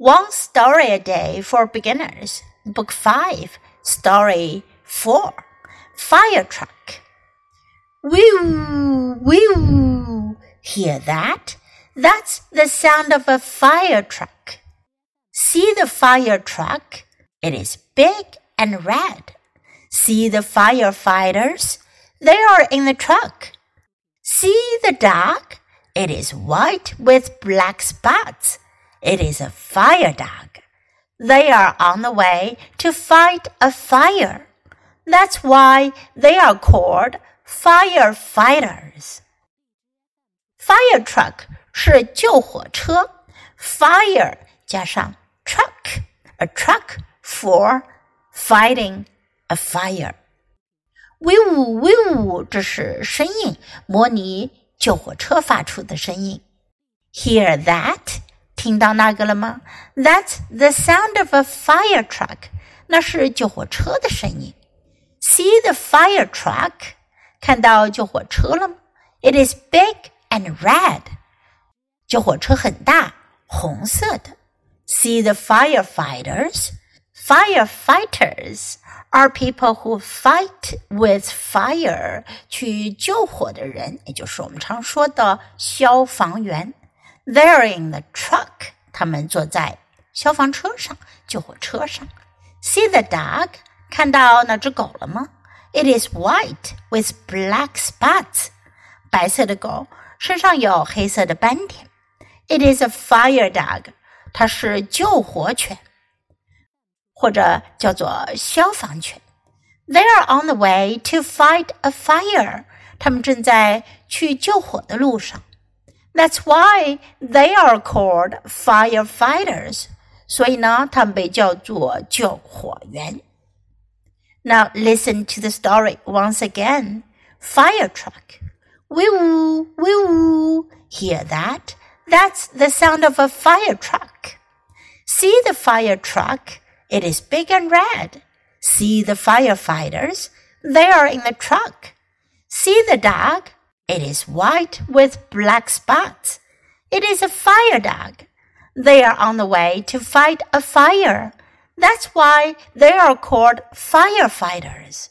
One Story a Day for Beginners, Book 5, Story 4 Fire Truck. Whew, whew. Hear that? That's the sound of a fire truck. See the fire truck? It is big and red. See the firefighters? They are in the truck. See the dog? It is white with black spots. It is a fire dog. They are on the way to fight a fire. That's why they are called firefighters. Fire truck 是救火车，fire 加上 truck，a truck for fighting a fire. 威呜威呜，这是声音，模拟救火车发出的声音。Hear that？ 听到那个了吗？That's the sound of a fire truck。那是救火车的声音。See the fire truck？看到救火车了吗？It is big and red。救火车很大，红色的。See the firefighters？Firefighters are people who fight with fire，去救火的人，也就是我们常说的消防员。 they're in the truck. 他们坐在消防车上，救火车上。See the dog? 看到那只狗了吗？It is white with black spots. 白色的狗身上有黑色的斑点。It is a fire dog. 它是救火犬，或者叫做消防犬。They are on the way to fight a fire. 他们正在去救火的路上。 that's why they are called firefighters. 所以呢，他们被叫做救火员。Now listen to the story once again. Fire truck. Wee-woo, wee-woo. Hear that? That's the sound of a fire truck. See the fire truck? It is big and red. See the firefighters? They are in the truck. See the dog? It is white with black spots. It is a fire dog. They are on the way to fight a fire. That's why they are called firefighters.